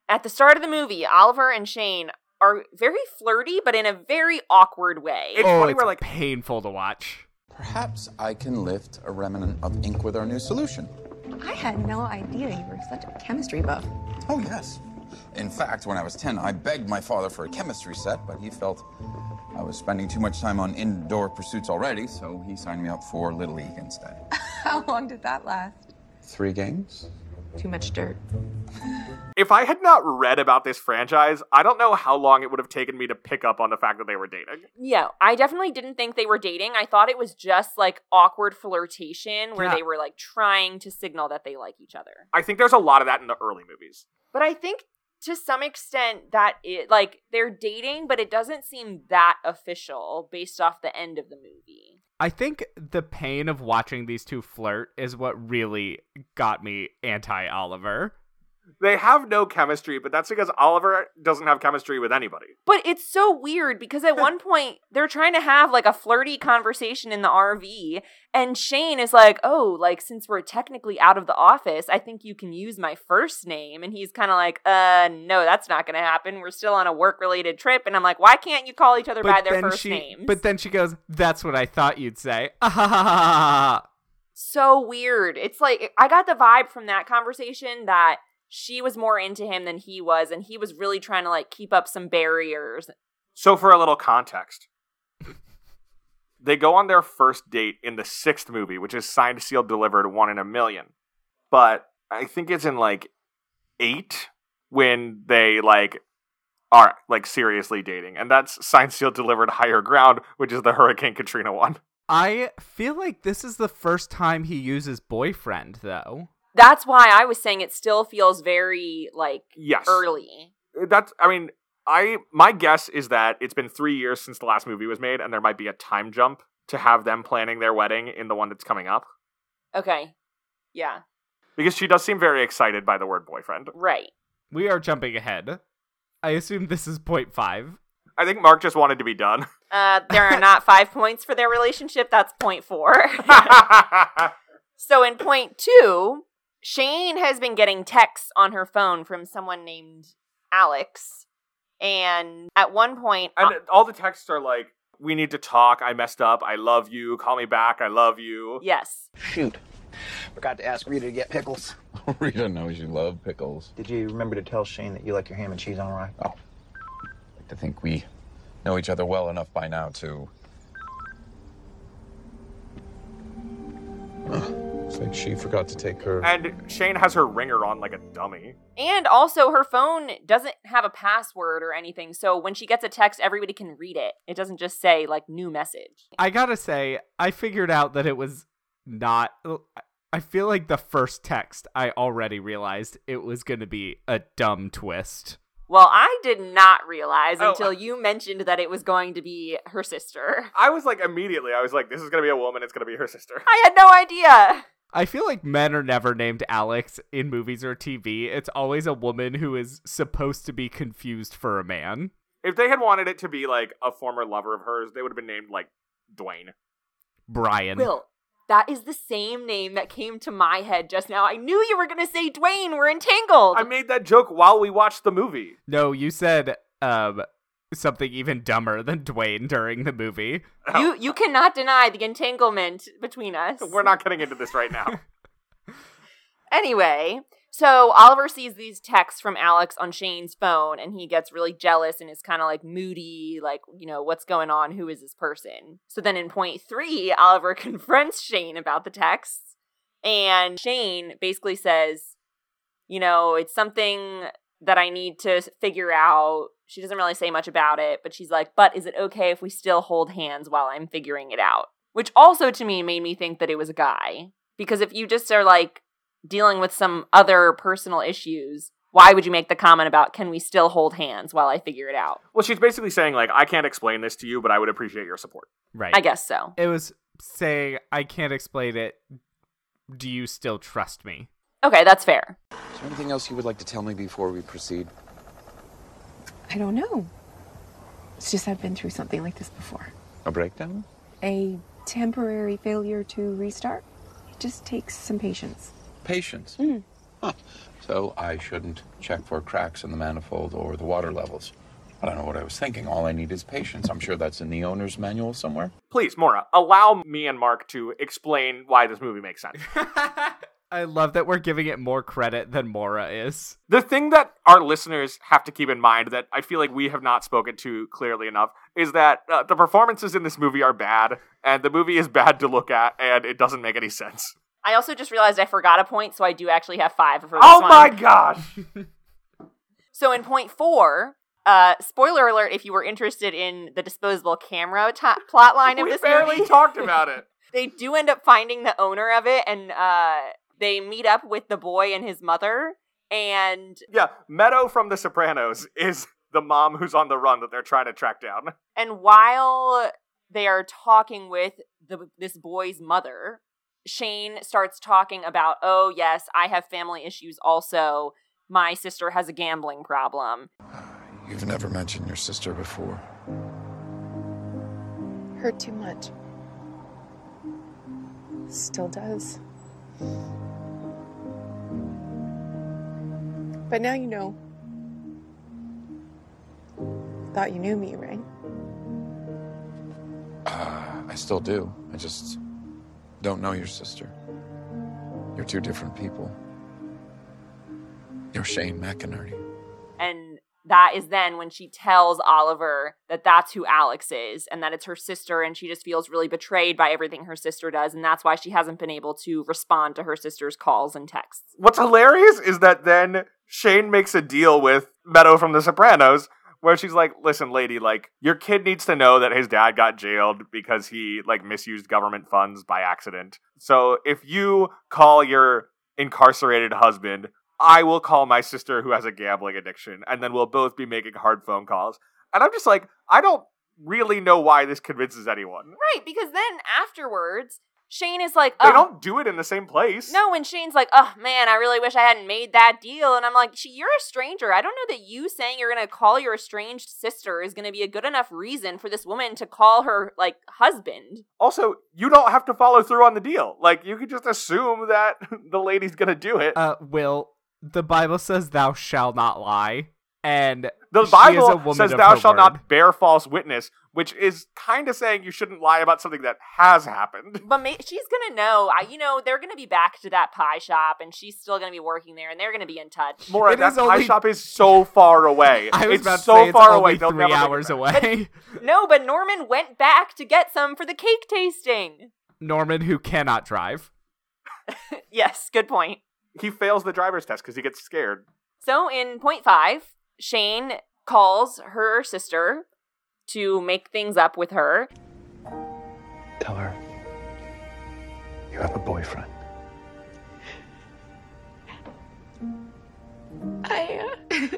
at the start of the movie, Oliver and Shane are very flirty, but in a very awkward way. It's oh, funny it's where, like- painful to watch. Perhaps I can lift a remnant of ink with our new solution. I had no idea you were such a chemistry buff. Oh, yes. In fact, when I was 10, I begged my father for a chemistry set, but he felt I was spending too much time on indoor pursuits already, so he signed me up for Little League instead. <laughs> How long did that last? Three games? Too much dirt. If I had not read about this franchise, I don't know how long it would have taken me to pick up on the fact that they were dating. Yeah, I definitely didn't think they were dating. I thought it was just like awkward flirtation where Yeah. they were like trying to signal that they like each other. I think there's a lot of that in the early movies. But I think to some extent that it like they're dating, but it doesn't seem that official based off the end of the movie. I think the pain of watching these two flirt is what really got me anti Oliver. They have no chemistry, but that's because Oliver doesn't have chemistry with anybody. But it's so weird because at <laughs> one point they're trying to have like a flirty conversation in the RV, and Shane is like, "Oh, like since we're technically out of the office, I think you can use my first name." And he's kind of like, "Uh, no, that's not going to happen. We're still on a work-related trip." And I'm like, "Why can't you call each other by their first she, names?" But then she goes, "That's what I thought you'd say." <laughs> Ah, so weird. It's like I got the vibe from that conversation that she was more into him than he was, and he was really trying to like keep up some barriers. So, for a little context, they go on their first date in the sixth movie, which is signed, sealed, delivered, one in a million. But I think it's in like eight when they like are like seriously dating, and that's signed, sealed, delivered, higher ground, which is the Hurricane Katrina one. I feel like this is the first time he uses boyfriend, though. That's why I was saying it still feels very like Yes, early. That's. I mean, I my guess is that it's been three years since the last movie was made, and there might be a time jump to have them planning their wedding in the one that's coming up. Okay. Yeah. Because she does seem very excited by the word boyfriend. Right. We are jumping ahead. I assume this is point five. I think Mark just wanted to be done. Uh, there are not <laughs> five points for their relationship. That's point four. <laughs> <laughs> so in point two, Shane has been getting texts on her phone from someone named Alex. And at one point, and uh all the texts are like, "We need to talk. I messed up. I love you. Call me back. I love you." yes. Shoot. Forgot to ask Rita to get pickles. <laughs> Rita knows you love pickles. Did you remember to tell Shane that you like your ham and cheese on rye? Oh. I like to think we know each other well enough by now to. Looks like she forgot to take her. And Shane has her ringer on like a dummy. And also, her phone doesn't have a password or anything. So when she gets a text, everybody can read it. It doesn't just say, like, new message. I gotta say, I figured out that it was not. I feel like the first text I already realized it was gonna be a dumb twist. Well, I did not realize Oh. until you mentioned that it was going to be her sister. I was like immediately. I was like, this is gonna be a woman. It's gonna be her sister. I had no idea. I feel like men are never named Alex in movies or TV. It's always a woman who is supposed to be confused for a man. If they had wanted it to be like a former lover of hers, they would have been named like Dwayne. Brian. Will, that is the same name that came to my head just now. I knew you were going to say Dwayne. We're entangled. I made that joke while we watched the movie. No, you said um something even dumber than Dwayne during the movie. you you cannot deny the entanglement between us. We're not getting into this right now. <laughs> Anyway, so Oliver sees these texts from Alex on Shane's phone and he gets really jealous and is kind of like moody, like, you know, what's going on? Who is this person? So then in point three, Oliver <laughs> confronts Shane about the texts. And Shane basically says, you know, it's something that I need to figure out. She doesn't really say much about it, but she's like, but is it okay if we still hold hands while I'm figuring it out? Which also to me made me think that it was a guy. Because if you just are like dealing with some other personal issues, why would you make the comment about can we still hold hands while I figure it out? well, she's basically saying like, I can't explain this to you, but I would appreciate your support. Right. I guess so. It was saying, I can't explain it. Do you still trust me? Okay, that's fair. Is there anything else you would like to tell me before we proceed? I don't know. It's just I've been through something like this before. A breakdown? A temporary failure to restart. It just takes some patience. Patience. Mhm. Huh. So I shouldn't check for cracks in the manifold or the water levels. I don't know what I was thinking. All I need is patience. I'm sure that's in the owner's manual somewhere. Please, Mora, allow me and Mark to explain why this movie makes sense. <laughs> I love that we're giving it more credit than Mora is. The thing that our listeners have to keep in mind that I feel like we have not spoken to clearly enough is that uh, the performances in this movie are bad, and the movie is bad to look at, and it doesn't make any sense. I also just realized I forgot a point, so I do actually have five for this Oh one. my gosh! <laughs> So in point four, uh, spoiler alert if you were interested in the disposable camera t- plot line of we this barely movie. talked about <laughs> it. they do end up finding the owner of it and uh, they meet up with the boy and his mother and Yeah, Meadow from The Sopranos is the mom who's on the run that they're trying to track down. and while they are talking with the this boy's mother Shane starts talking about oh yes I have family issues also my sister has a gambling problem You've never mentioned your sister before. Hurt too much. Still does. But now you know. Thought you knew me, right? Uh, I still do. I just don't know your sister. You're two different people. You're Shane McInerney. And that is then when she tells Oliver that that's who Alex is and that it's her sister. And she just feels really betrayed by everything her sister does. And that's why she hasn't been able to respond to her sister's calls and texts. What's hilarious is that then Shane makes a deal with Meadow from The Sopranos where she's like, "Listen, lady, like your kid needs to know that his dad got jailed because he like misused government funds by accident. So if you call your incarcerated husband, I will call my sister who has a gambling addiction, and then we'll both be making hard phone calls." And I'm just like, I don't really know why this convinces anyone. Right. Because then afterwards, Shane is like, They oh. don't do it in the same place. No, and Shane's like, oh man, I really wish I hadn't made that deal. And I'm like, you're a stranger. I don't know that you saying you're going to call your estranged sister is going to be a good enough reason for this woman to call her, like, husband. Also, you don't have to follow through on the deal. Like, you could just assume that <laughs> the lady's gonna do it. Uh, Will, the Bible says thou shalt not lie. And the she is a Bible woman says, "Thou her shalt word." not bear false witness," which is kind of saying you shouldn't lie about something that has happened. <laughs> But ma- she's going to know. I, you know, they're going to be back to that pie shop and she's still going to be working there and they're going to be in touch. Mora, It that is pie only- shop is so far away. <laughs> I was it's about to so say it's far only away. They'll three never make it hours back. away. No, but Norman went back to get some for the cake tasting. Norman, who cannot drive. <laughs> yes, good point. He fails the driver's test because he gets scared. So in point five, Shane calls her sister to make things up with her. Tell her you have a boyfriend. I. Uh, <laughs>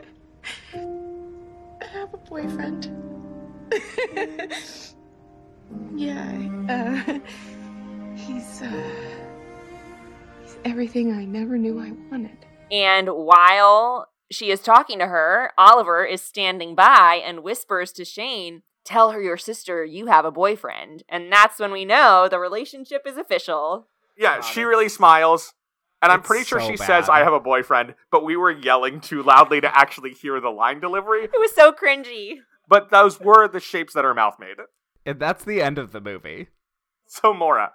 I have a boyfriend. <laughs> yeah, uh, <laughs> he's, uh, he's everything I never knew I wanted. And while she is talking to her, Oliver is standing by and whispers to Shane, Tell her your sister you have a boyfriend. And that's when we know the relationship is official. Yeah, God, she really smiles. And I'm pretty sure so she says. I have a boyfriend, but we were yelling too loudly to actually hear the line delivery. It was so cringy. But those were the shapes that her mouth made. And that's the end of the movie. So, Mora,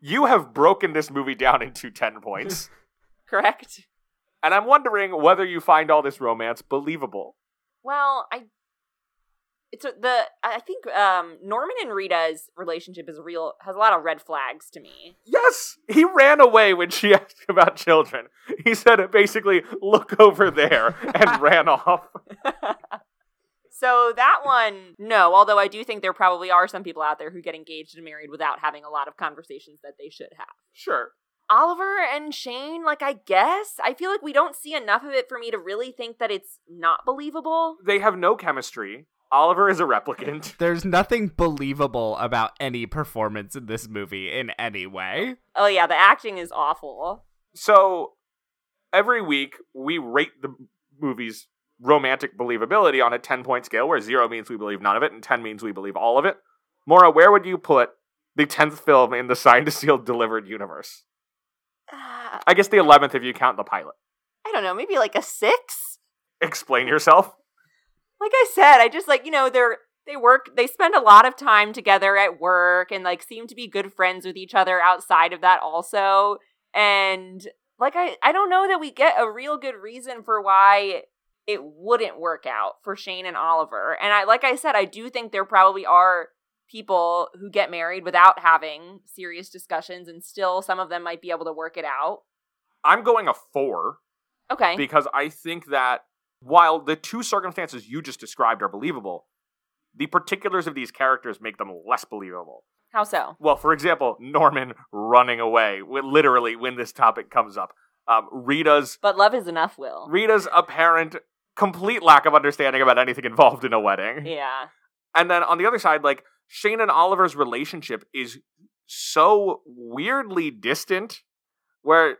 you have broken this movie down into 10 points. <laughs> Correct? And I'm wondering whether you find all this romance believable. Well, I it's a, the I think um Norman and Rita's relationship is real has a lot of red flags to me. Yes, he ran away when she <laughs> asked about children. He said basically, look over there, and <laughs> ran off. <laughs> So that one, no. Although I do think there probably are some people out there who get engaged and married without having a lot of conversations that they should have. Sure. Oliver and Shane, like I guess, I feel like we don't see enough of it for me to really think that it's not believable. They have no chemistry. Oliver is a replicant. <laughs> There's nothing believable about any performance in this movie in any way. Oh yeah, the acting is awful. So every week we rate the movie's romantic believability on a 10 point scale where 0 means we believe none of it and 10 means we believe all of it. Mora, where would you put the 10th film in the <laughs> signed to sealed delivered universe? Uh, I guess the 11th if you count the pilot. I don't know, maybe like a six. Explain yourself. Like I said, I just like you know they're they work they spend a lot of time together at work and like seem to be good friends with each other outside of that also. And like I I don't know that we get a real good reason for why it wouldn't work out for Shane and Oliver. And I like I said, I do think there probably are people who get married without having serious discussions and still some of them might be able to work it out. I'm going a 4 Okay. because I think that while the two circumstances you just described are believable, the particulars of these characters make them less believable. How so? Well, for example, Norman running away, literally when this topic comes up. Um, Rita's But love is enough, Will. Rita's apparent complete lack of understanding about anything involved in a wedding. Yeah. And then on the other side, like Shane and Oliver's relationship is so weirdly distant, where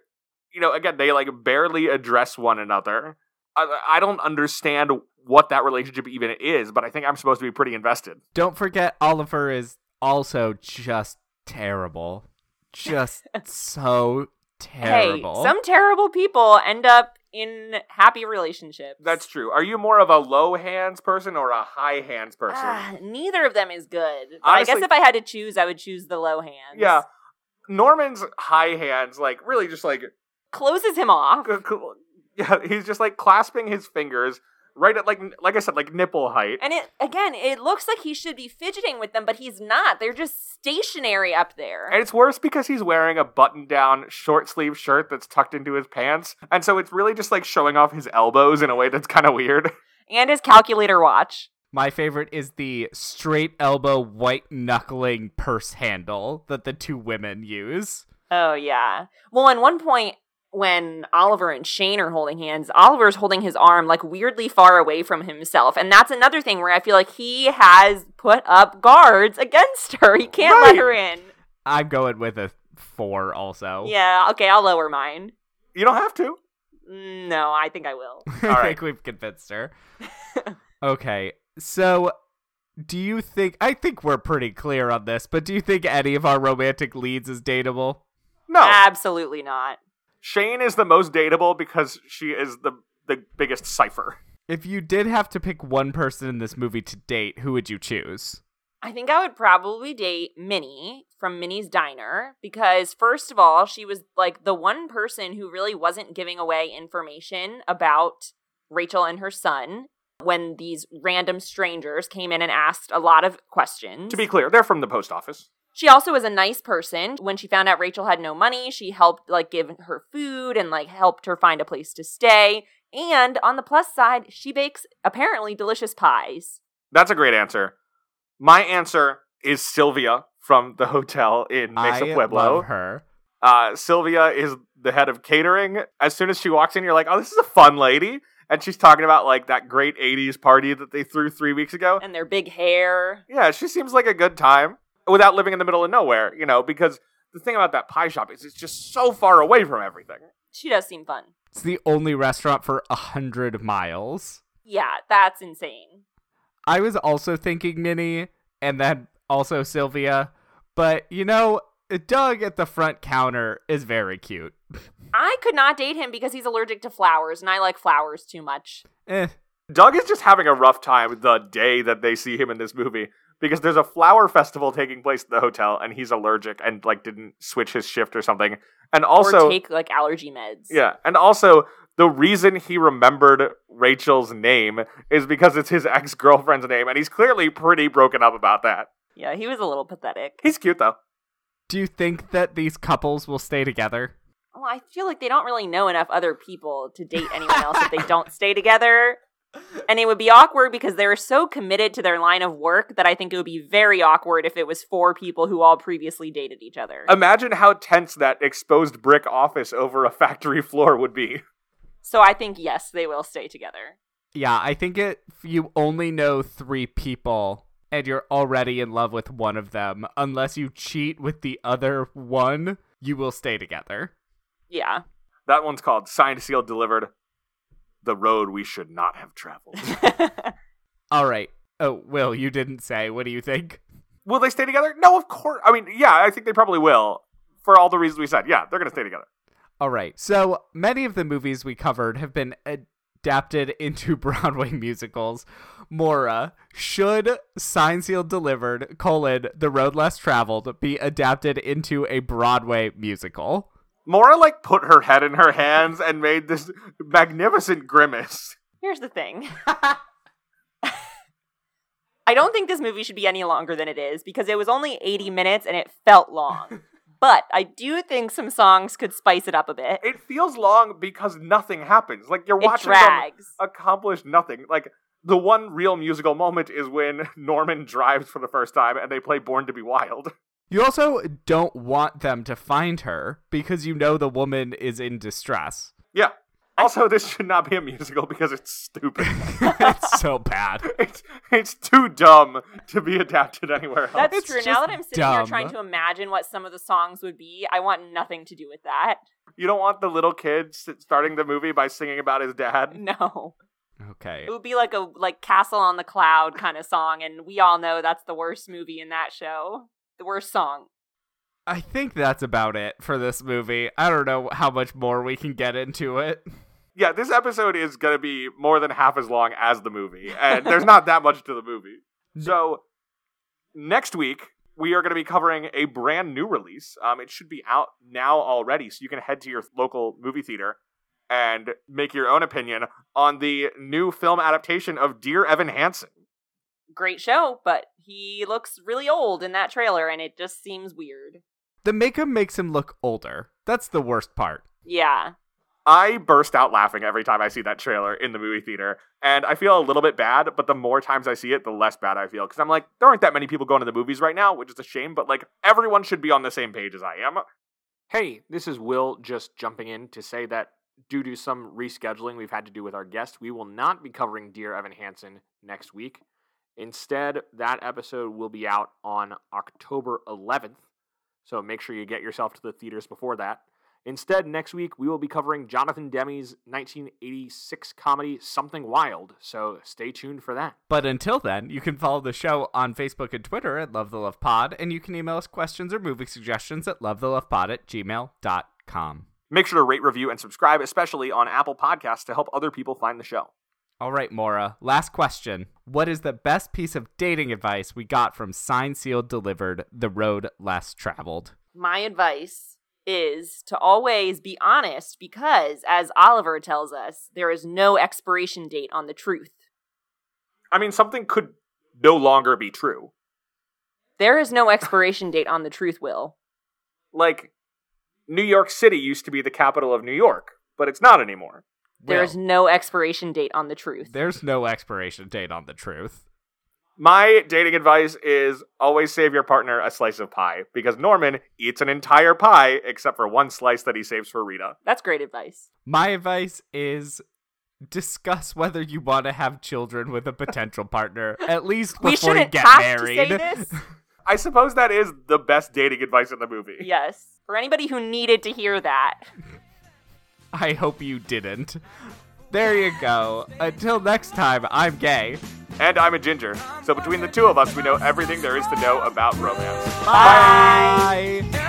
you know, again, they like barely address one another. I, I don't understand what that relationship even is, but I think I'm supposed to be pretty invested. Don't forget, Oliver is also just terrible. Just <laughs> so terrible. Hey, some terrible people end up in happy relationships. That's true. Are you more of a low hands person or a high hands person? Ah, neither of them is good. But I guess if I had to choose, I would choose the low hands. yeah. Norman's high hands, like really just like Closes him off. <laughs> yeah, he's just like clasping his fingers right at like like I said, like nipple height. And it again, it looks like he should be fidgeting with them, but he's not. They're just stationary up there. And it's worse because he's wearing a button down short sleeve shirt that's tucked into his pants. And so it's really just like showing off his elbows in a way that's kind of weird. <laughs> and his calculator watch. My favorite is the straight elbow white knuckling purse handle that the two women use. Oh yeah. Well, at one point when Oliver and Shane are holding hands, Oliver's holding his arm like weirdly far away from himself. And that's another thing where I feel like he has put up guards against her. He can't Right. let her in. I'm going with a four also. Yeah, okay, I'll lower mine. You don't have to. Mm, No, I think I will. <laughs> I think we've convinced her. <laughs> okay, so do you think? I think we're pretty clear on this, but do you think any of our romantic leads is dateable? No. Absolutely not. Shane is the most dateable because she is the the biggest cipher. If you did have to pick one person in this movie to date, who would you choose? I think I would probably date Minnie from Minnie's Diner because, first of all, she was like the one person who really wasn't giving away information about Rachel and her son when these random strangers came in and asked a lot of questions. To be clear, they're from the post office. She also was a nice person. When she found out Rachel had no money, she helped like give her food and like helped her find a place to stay. And on the plus side, she bakes apparently delicious pies. That's a great answer. My answer is Sylvia from the hotel in Mesa I Pueblo. love her. Uh, Sylvia is the head of catering. As soon as she walks in, you're like, oh, this is a fun lady. and she's talking about like that great 80s party that they threw three weeks ago. And their big hair. Yeah, she seems like a good time without living in the middle of nowhere, you know, because the thing about that pie shop is it's just so far away from everything. She does seem fun. It's the only restaurant for a hundred miles. Yeah, that's insane. I was also thinking Minnie and then also Sylvia, but you know, Doug at the front counter is very cute. <laughs> I could not date him because he's allergic to flowers, and I like flowers too much. Eh. Doug is just having a rough time the day that they see him in this movie because there's a flower festival taking place at the hotel and he's allergic and like didn't switch his shift or something. And also or take like allergy meds. Yeah, and also the reason he remembered Rachel's name is because it's his ex-girlfriend's name and he's clearly pretty broken up about that. Yeah, he was a little pathetic. He's cute though. Do you think that these couples will stay together? Well, I feel like they don't really know enough other people to date anyone else if they don't stay together. And it would be awkward because they're so committed to their line of work that I think it would be very awkward if it was four people who all previously dated each other. Imagine how tense that exposed brick office over a factory floor would be. So I think yes, they will stay together. Yeah, I think it, if you only know three people and you're already in love with one of them, unless you cheat with the other one, you will stay together. Yeah. That one's called Signed, Sealed, Delivered The Road We Should Not Have Traveled. <laughs> All right. Oh, Will, you didn't say. What do you think? will they stay together? No, of course. I mean, yeah, I think they probably will. For all the reasons we said. Yeah, they're going to stay together. All right. So many of the movies we covered have been adapted <laughs> into <laughs> Broadway musicals. Mora, should Signed Sealed Delivered, colon, The Road Less Traveled be adapted into a Broadway musical? Mora, like, put her head in her hands and made this magnificent grimace. Here's the thing. <laughs> I don't think this movie should be any longer than it is because it was only 80 minutes and it felt long. <laughs> but I do think some songs could spice it up a bit. It feels long because nothing happens. Like you're watching them accomplish nothing. Like the one real musical moment is when <laughs> Norman drives for the first time and they play Born to Be Wild. You also don't want them to find her because you know the woman is in distress. Yeah. Also, this should not be a musical because it's stupid. <laughs> it's so bad. <laughs> It's it's too dumb to be adapted anywhere else. That's It's true. Now that I'm sitting here trying to imagine what some of the songs would be, I want nothing to do with that. You don't want the little kid starting the movie by singing about his dad. <laughs> No. Okay. It would be like a like Castle on the Cloud kind of song, and we all know that's the worst movie in that show. The worst song. I think that's about it for this movie. I don't know how much more we can get into it. Yeah, this episode is going to be more than half as long as the movie, and there's not that much to the movie. <laughs> So, next week, we are going to be covering a brand new release. Um, it should be out now already, so you can head to your local movie theater and make your own opinion on the new film adaptation of Dear Evan Hansen. Great show, but he looks really old in that trailer, and it just seems weird. The makeup makes him look older. That's the worst part. Yeah. I burst out laughing every time I see that trailer in the movie theater, and I feel a little bit bad, but the more times I see it, the less bad I feel. Because I'm like, there aren't that many people going to the movies right now, which is a shame, but like, everyone should be on the same page as I am. Hey, this is Will just jumping in to say that due to some rescheduling we've had to do with our guest, we will not be covering Dear Evan Hansen next week. Instead, that episode will be out on October 11th, so make sure you get yourself to the theaters before that. Instead, next week we will be covering Jonathan Demme's 1986 comedy Something Wild, so stay tuned for that. But until then, you can follow the show on Facebook and Twitter at Love the Love Pod, and you can email us questions or movie suggestions at lovethelovepod at gmail.com. Make sure to rate, review, and subscribe, especially on Apple Podcasts, to help other people find the show. All right, Mora, last question. What is the best piece of dating advice we got from Signed Sealed, Delivered, The Road Less Traveled? My advice is to always be honest because, as Oliver tells us, there is no expiration date on the truth. I mean, something could no longer be true. There is no expiration date on the truth, Will. Like, New York City used to be the capital of New York, but it's not anymore. There's Will, no expiration date on the truth. there's no expiration date on the truth. My dating advice is always save your partner a slice of pie because Norman eats an entire pie except for one slice that he saves for Rita. That's great advice. My advice is discuss whether you want to have children with a potential partner <laughs> at least We before you shouldn't get have married. to say this. <laughs> I suppose that is the best dating advice in the movie. yes. For anybody who needed to hear that. <laughs> I hope you didn't. There you go. Until next time, I'm gay. And I'm a ginger. So between the two of us, we know everything there is to know about romance. Bye. Bye.